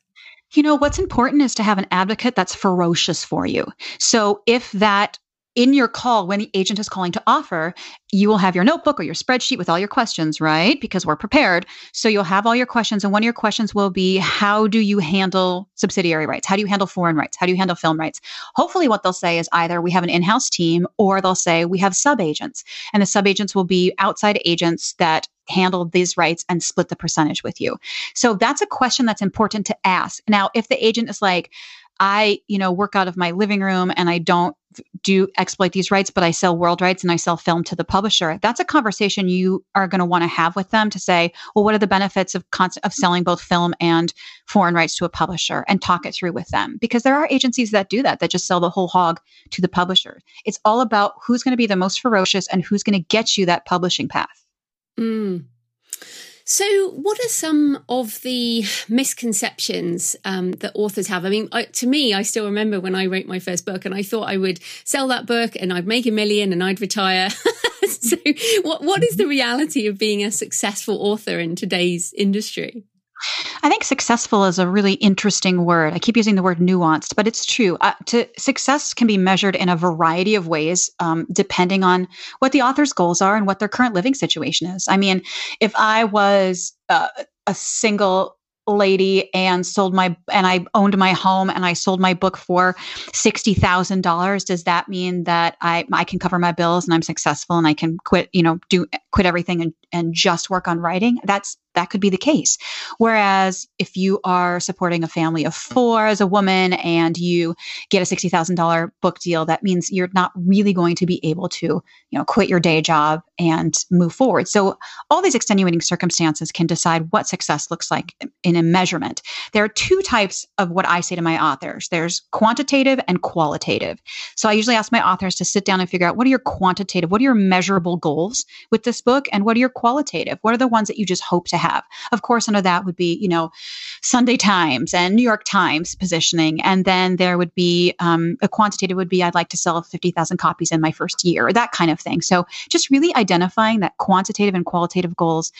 You know, what's important is to have an advocate that's ferocious for you. So if that in your call, when the agent is calling to offer, you will have your notebook or your spreadsheet with all your questions, right? Because we're prepared. So you'll have all your questions. And one of your questions will be How do you handle subsidiary rights? How do you handle foreign rights? How do you handle film rights? Hopefully, what they'll say is either we have an in house team or they'll say we have sub agents. And the sub agents will be outside agents that handle these rights and split the percentage with you. So that's a question that's important to ask. Now, if the agent is like, I, you know, work out of my living room and I don't do exploit these rights, but I sell world rights and I sell film to the publisher. That's a conversation you are going to want to have with them to say, well, what are the benefits of of selling both film and foreign rights to a publisher and talk it through with them because there are agencies that do that that just sell the whole hog to the publisher. It's all about who's going to be the most ferocious and who's going to get you that publishing path. Mm. So, what are some of the misconceptions um, that authors have? I mean, I, to me, I still remember when I wrote my first book and I thought I would sell that book and I'd make a million and I'd retire. so, what, what is the reality of being a successful author in today's industry? I think successful is a really interesting word. I keep using the word nuanced, but it's true. Uh, to success can be measured in a variety of ways, um, depending on what the author's goals are and what their current living situation is. I mean, if I was uh, a single lady and sold my and I owned my home and I sold my book for sixty thousand dollars. Does that mean that I I can cover my bills and I'm successful and I can quit you know do quit everything and and just work on writing? That's that could be the case. Whereas if you are supporting a family of four as a woman and you get a $60,000 book deal, that means you're not really going to be able to, you know, quit your day job and move forward. So all these extenuating circumstances can decide what success looks like in a measurement. There are two types of what I say to my authors. There's quantitative and qualitative. So I usually ask my authors to sit down and figure out what are your quantitative, what are your measurable goals with this book and what are your qualitative? What are the ones that you just hope to have? Of course, under that would be, you know, Sunday Times and New York Times positioning. And then there would be um, a quantitative would be I'd like to sell 50,000 copies in my first year, or that kind of thing. So just really identifying that quantitative and qualitative goals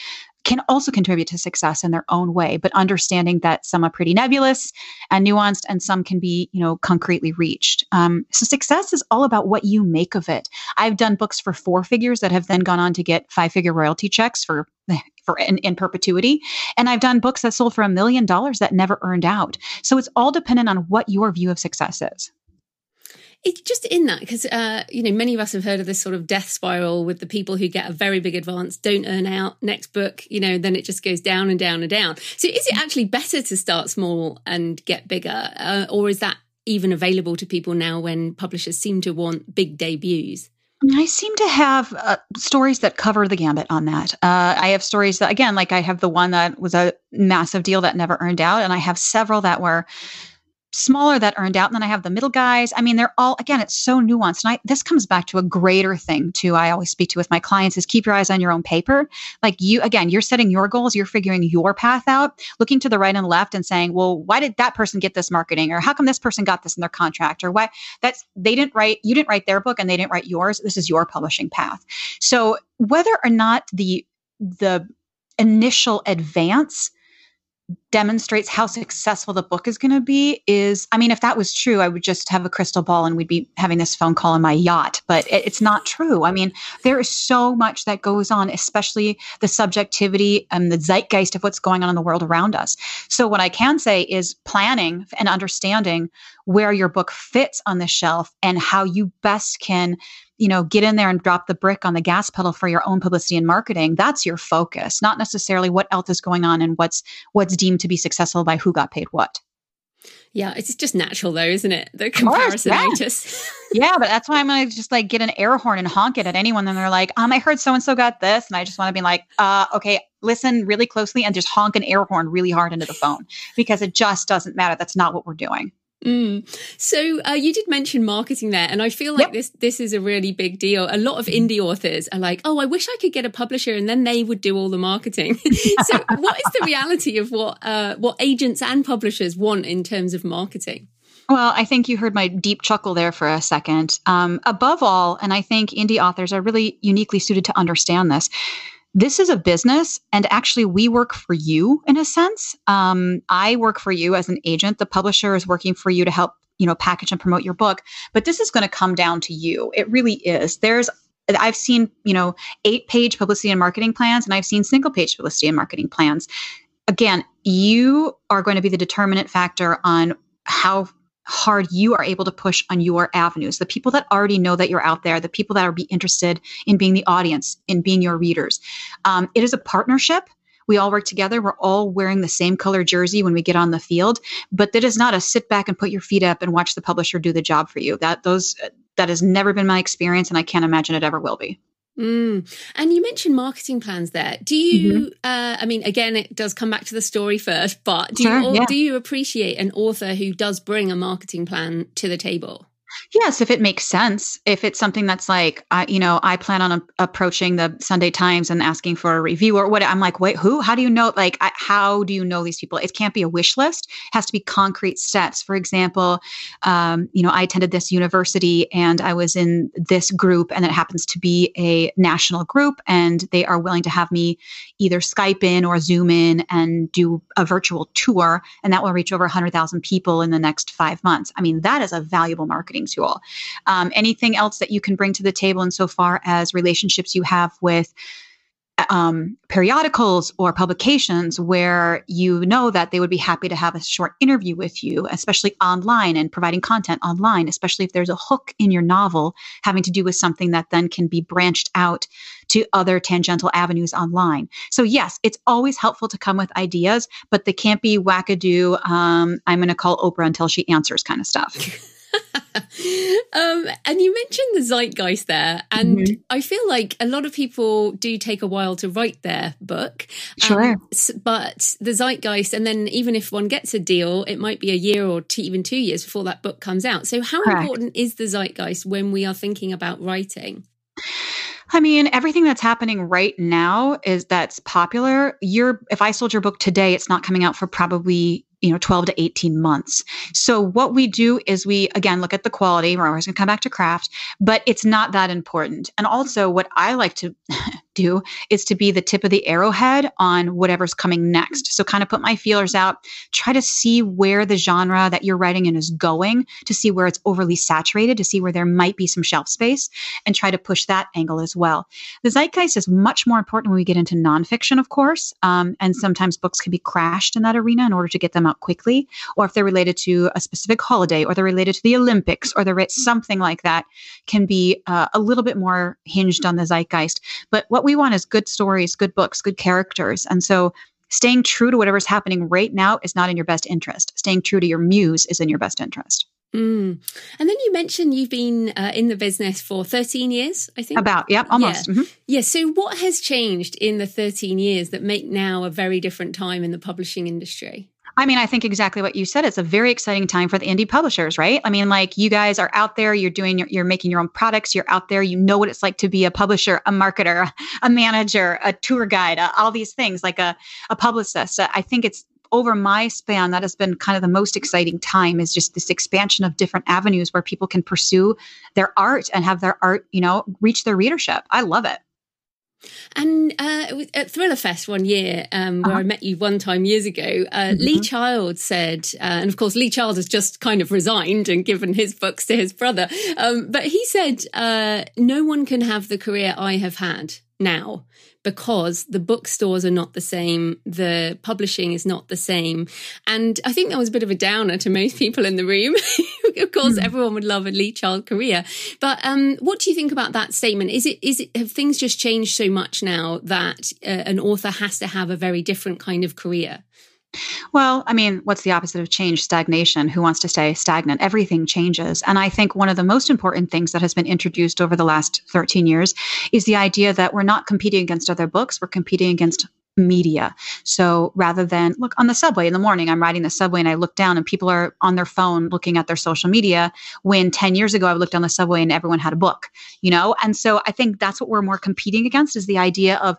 can also contribute to success in their own way, but understanding that some are pretty nebulous and nuanced and some can be, you know, concretely reached. Um, so success is all about what you make of it. I've done books for four figures that have then gone on to get five figure royalty checks for for in, in perpetuity, and I've done books that sold for a million dollars that never earned out. So it's all dependent on what your view of success is just in that because uh, you know many of us have heard of this sort of death spiral with the people who get a very big advance don't earn out next book you know then it just goes down and down and down so is it actually better to start small and get bigger uh, or is that even available to people now when publishers seem to want big debuts I seem to have uh, stories that cover the gambit on that. Uh, I have stories that, again, like I have the one that was a massive deal that never earned out, and I have several that were smaller that earned out and then i have the middle guys. I mean they're all again it's so nuanced and i this comes back to a greater thing too i always speak to with my clients is keep your eyes on your own paper. Like you again you're setting your goals you're figuring your path out looking to the right and left and saying well why did that person get this marketing? Or how come this person got this in their contract? Or why that's they didn't write you didn't write their book and they didn't write yours. This is your publishing path. So whether or not the the initial advance demonstrates how successful the book is going to be is i mean if that was true i would just have a crystal ball and we'd be having this phone call on my yacht but it, it's not true. I mean there is so much that goes on especially the subjectivity and the zeitgeist of what's going on in the world around us. So what i can say is planning and understanding where your book fits on the shelf and how you best can you know, get in there and drop the brick on the gas pedal for your own publicity and marketing. That's your focus, not necessarily what else is going on and what's what's deemed to be successful by who got paid what. Yeah, it's just natural though, isn't it? The comparison yeah. yeah, but that's why I'm gonna just like get an air horn and honk it at anyone. And they're like, um, I heard so and so got this. And I just want to be like, uh, okay, listen really closely and just honk an air horn really hard into the phone because it just doesn't matter. That's not what we're doing. Mm. So uh, you did mention marketing there, and I feel like yep. this this is a really big deal. A lot of indie authors are like, "Oh, I wish I could get a publisher, and then they would do all the marketing." so, what is the reality of what uh, what agents and publishers want in terms of marketing? Well, I think you heard my deep chuckle there for a second. Um, above all, and I think indie authors are really uniquely suited to understand this this is a business and actually we work for you in a sense. Um, i work for you as an agent. The publisher is working for you to help you know package and promote your book. But this is going to come down to you. It really is. There's i've seen you know eight page publicity and marketing plans and i've seen single page publicity and marketing plans. Again you are going to be the determinant factor on how hard you are able to push on your avenues. The people that already know that you're out there, the people that are be interested in being the audience, in being your readers. Um, it is a partnership. We all work together. We're all wearing the same color jersey when we get on the field, but that is not a sit back and put your feet up and watch the publisher do the job for you. That those that has never been my experience, and I can't imagine it ever will be. Mm. And you mentioned marketing plans there. Do you? Mm-hmm. Uh, I mean, again, it does come back to the story first, but do sure, you yeah. do you appreciate an author who does bring a marketing plan to the table? Yes, if it makes sense. If it's something that's like, I, you know, I plan on a, approaching the Sunday Times and asking for a review or what, I'm like, wait, who? How do you know? Like, I, how do you know these people? It can't be a wish list. It has to be concrete steps. For example, um, you know, I attended this university and I was in this group, and it happens to be a national group, and they are willing to have me either Skype in or Zoom in and do a virtual tour, and that will reach over 100,000 people in the next five months. I mean, that is a valuable marketing tool. Um, anything else that you can bring to the table insofar as relationships you have with um, periodicals or publications where you know that they would be happy to have a short interview with you, especially online and providing content online, especially if there's a hook in your novel having to do with something that then can be branched out to other tangential avenues online. So, yes, it's always helpful to come with ideas, but they can't be wackadoo, um, I'm going to call Oprah until she answers kind of stuff. um, and you mentioned the zeitgeist there, and mm-hmm. I feel like a lot of people do take a while to write their book. Sure. Um, but the zeitgeist, and then even if one gets a deal, it might be a year or two, even two years before that book comes out. So, how Correct. important is the zeitgeist when we are thinking about writing? I mean, everything that's happening right now is that's popular. You're if I sold your book today, it's not coming out for probably you know 12 to 18 months. So what we do is we again look at the quality. We're always going to come back to craft but it's not that important. And also what i like to do is to be the tip of the arrowhead on whatever's coming next. So kind of put my feelers out, try to see where the genre that you're writing in is going, to see where it's overly saturated, to see where there might be some shelf space, and try to push that angle as well. The zeitgeist is much more important when we get into nonfiction, of course, um, and sometimes books can be crashed in that arena in order to get them out quickly, or if they're related to a specific holiday, or they're related to the Olympics, or they're something like that, can be uh, a little bit more hinged on the zeitgeist. But what we want is good stories, good books, good characters, and so staying true to whatever's happening right now is not in your best interest. Staying true to your muse is in your best interest. Mm. And then you mentioned you've been uh, in the business for 13 years, I think. About, yep, almost. Yeah. Mm-hmm. yeah. So, what has changed in the 13 years that make now a very different time in the publishing industry? I mean, I think exactly what you said. It's a very exciting time for the indie publishers, right? I mean, like you guys are out there, you're doing, you're making your own products, you're out there, you know what it's like to be a publisher, a marketer, a manager, a tour guide, uh, all these things, like a, a publicist. Uh, I think it's over my span, that has been kind of the most exciting time is just this expansion of different avenues where people can pursue their art and have their art, you know, reach their readership. I love it. And uh, at Thriller Fest one year, um, where uh-huh. I met you one time years ago, uh, mm-hmm. Lee Child said, uh, and of course, Lee Child has just kind of resigned and given his books to his brother. Um, but he said, uh, no one can have the career I have had now because the bookstores are not the same, the publishing is not the same. And I think that was a bit of a downer to most people in the room. of course, mm. everyone would love a Lee Child career. But um, what do you think about that statement? Is it is it have things just changed so much now that uh, an author has to have a very different kind of career? Well, I mean, what's the opposite of change? Stagnation. Who wants to stay stagnant? Everything changes. And I think one of the most important things that has been introduced over the last 13 years is the idea that we're not competing against other books, we're competing against media. So rather than look on the subway in the morning, I'm riding the subway and I look down and people are on their phone looking at their social media. When 10 years ago, I looked on the subway and everyone had a book, you know? And so I think that's what we're more competing against is the idea of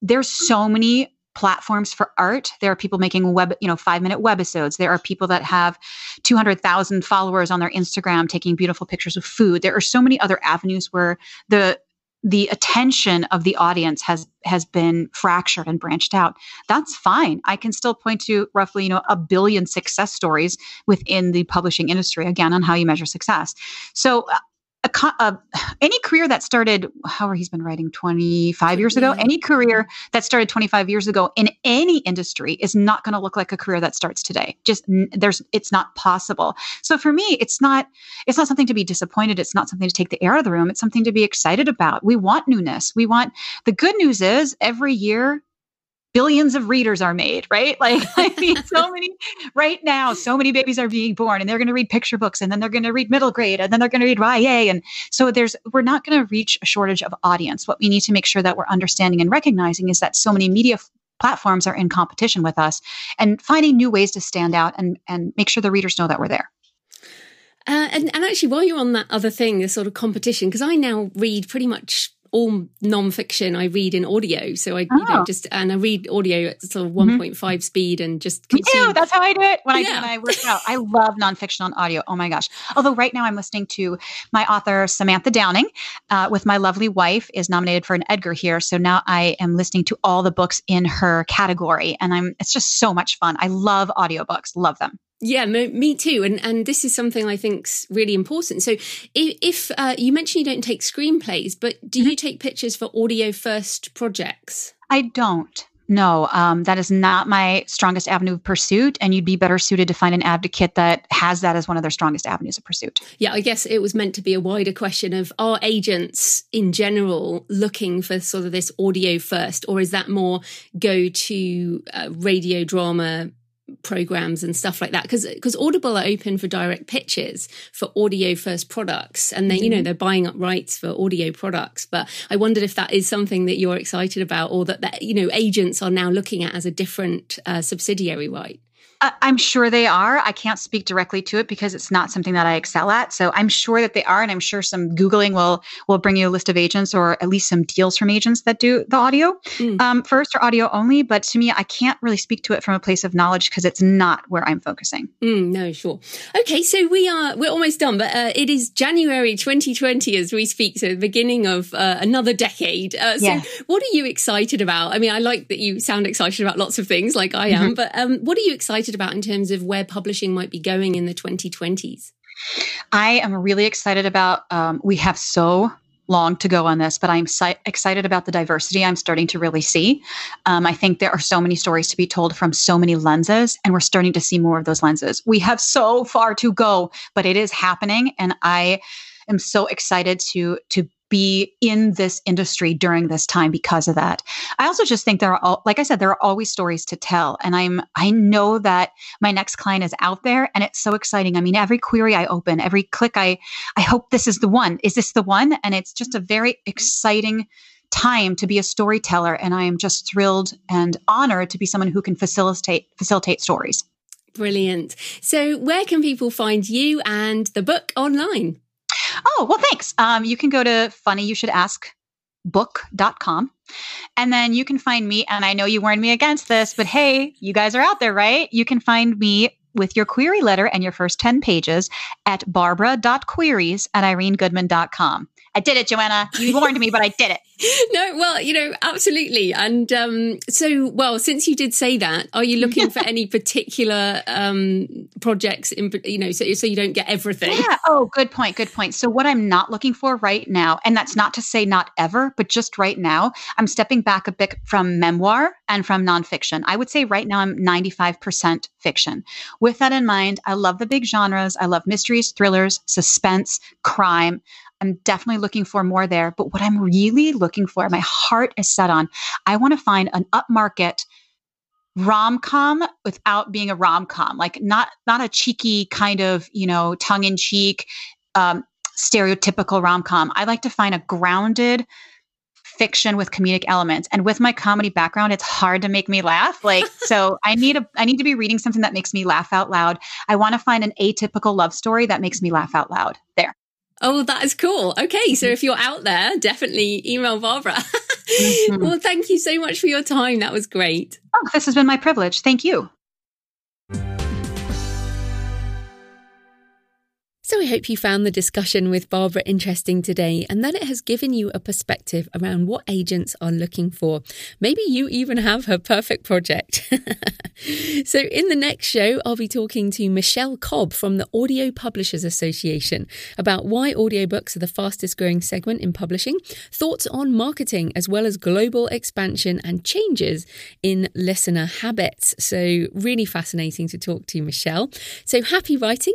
there's so many platforms for art. There are people making web, you know, five minute webisodes. There are people that have 200,000 followers on their Instagram taking beautiful pictures of food. There are so many other avenues where the the attention of the audience has has been fractured and branched out that's fine i can still point to roughly you know a billion success stories within the publishing industry again on how you measure success so uh, a, a, any career that started however he's been writing 25 years ago? Any career that started 25 years ago in any industry is not going to look like a career that starts today. Just there's it's not possible. So for me it's not it's not something to be disappointed. It's not something to take the air out of the room. It's something to be excited about. We want newness. We want the good news is every year billions of readers are made, right? Like, I mean, so many right now, so many babies are being born and they're going to read picture books and then they're going to read middle grade and then they're going to read YA. And so there's, we're not going to reach a shortage of audience. What we need to make sure that we're understanding and recognizing is that so many media f- platforms are in competition with us and finding new ways to stand out and, and make sure the readers know that we're there. Uh, and, and actually, while you're on that other thing, the sort of competition, because I now read pretty much all non-fiction I read in audio. So I, oh. you know, oh. just and I read audio at sort of one point five mm-hmm. speed and just consume. Me too. That's how I do it when yeah. I when I work out. I love nonfiction on audio. Oh my gosh! Although right now I'm listening to my author Samantha Downing uh, with my lovely wife is nominated for an Edgar here. So now I am listening to all the books in her category, and I'm it's just so much fun. I love audiobooks. Love them. Yeah, me too. And and this is something I think's really important. So if, if uh, you mentioned you don't take screenplays, but do you mm-hmm. take pictures for audio first projects? I don't. No, um, that is not my strongest avenue of pursuit. And you'd be better suited to find an advocate that has that as one of their strongest avenues of pursuit. Yeah, I guess it was meant to be a wider question of are agents in general looking for sort of this audio first, or is that more go to uh, radio drama programs and stuff like that because because audible are open for direct pitches for audio first products and mm-hmm. you know mm-hmm. they're buying up rights for audio products but i wondered if that is something that you're excited about or that, that you know agents are now looking at as a different uh, subsidiary right I'm sure they are. I can't speak directly to it because it's not something that I excel at. So I'm sure that they are, and I'm sure some googling will will bring you a list of agents or at least some deals from agents that do the audio mm. um, first or audio only. But to me, I can't really speak to it from a place of knowledge because it's not where I'm focusing. Mm, no, sure. Okay, so we are we're almost done, but uh, it is January 2020 as we speak, so the beginning of uh, another decade. Uh, so, yeah. what are you excited about? I mean, I like that you sound excited about lots of things, like I am. Mm-hmm. But um, what are you excited about in terms of where publishing might be going in the 2020s? I am really excited about. Um, we have so long to go on this, but I'm si- excited about the diversity I'm starting to really see. Um, I think there are so many stories to be told from so many lenses, and we're starting to see more of those lenses. We have so far to go, but it is happening, and I am so excited to to be in this industry during this time because of that. I also just think there are all, like I said, there are always stories to tell. And I'm, I know that my next client is out there and it's so exciting. I mean, every query I open, every click, I, I hope this is the one. Is this the one? And it's just a very exciting time to be a storyteller. And I am just thrilled and honored to be someone who can facilitate, facilitate stories. Brilliant. So where can people find you and the book online? Oh, well, thanks. Um, you can go to funny you should ask book.com and then you can find me and i know you warned me against this but hey you guys are out there right? You can find me with your query letter and your first 10 pages at barbara.queries at irenegoodman.com I did it, Joanna. You warned me, but I did it. No, well, you know, absolutely. And um, so, well, since you did say that, are you looking for any particular um, projects in, you know, so, so you don't get everything? Yeah. Oh, good point. Good point. So, what I'm not looking for right now, and that's not to say not ever, but just right now, I'm stepping back a bit from memoir and from nonfiction. I would say right now I'm 95% fiction. With that in mind, I love the big genres. I love mysteries, thrillers, suspense, crime. I'm definitely looking for more there. But what I'm really looking for, my heart is set on, I want to find an upmarket rom com without being a rom com, like not not a cheeky kind of you know tongue in cheek, um, stereotypical rom com. I like to find a grounded fiction with comedic elements and with my comedy background it's hard to make me laugh like so i need a i need to be reading something that makes me laugh out loud i want to find an atypical love story that makes me laugh out loud there Oh, that is cool. Okay. So if you're out there, definitely email Barbara. mm-hmm. Well, thank you so much for your time. That was great. Oh, this has been my privilege. Thank you. So I hope you found the discussion with Barbara interesting today and that it has given you a perspective around what agents are looking for. Maybe you even have her perfect project. so in the next show, I'll be talking to Michelle Cobb from the Audio Publishers Association about why audiobooks are the fastest growing segment in publishing, thoughts on marketing, as well as global expansion and changes in listener habits. So really fascinating to talk to Michelle. So happy writing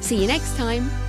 See you next time.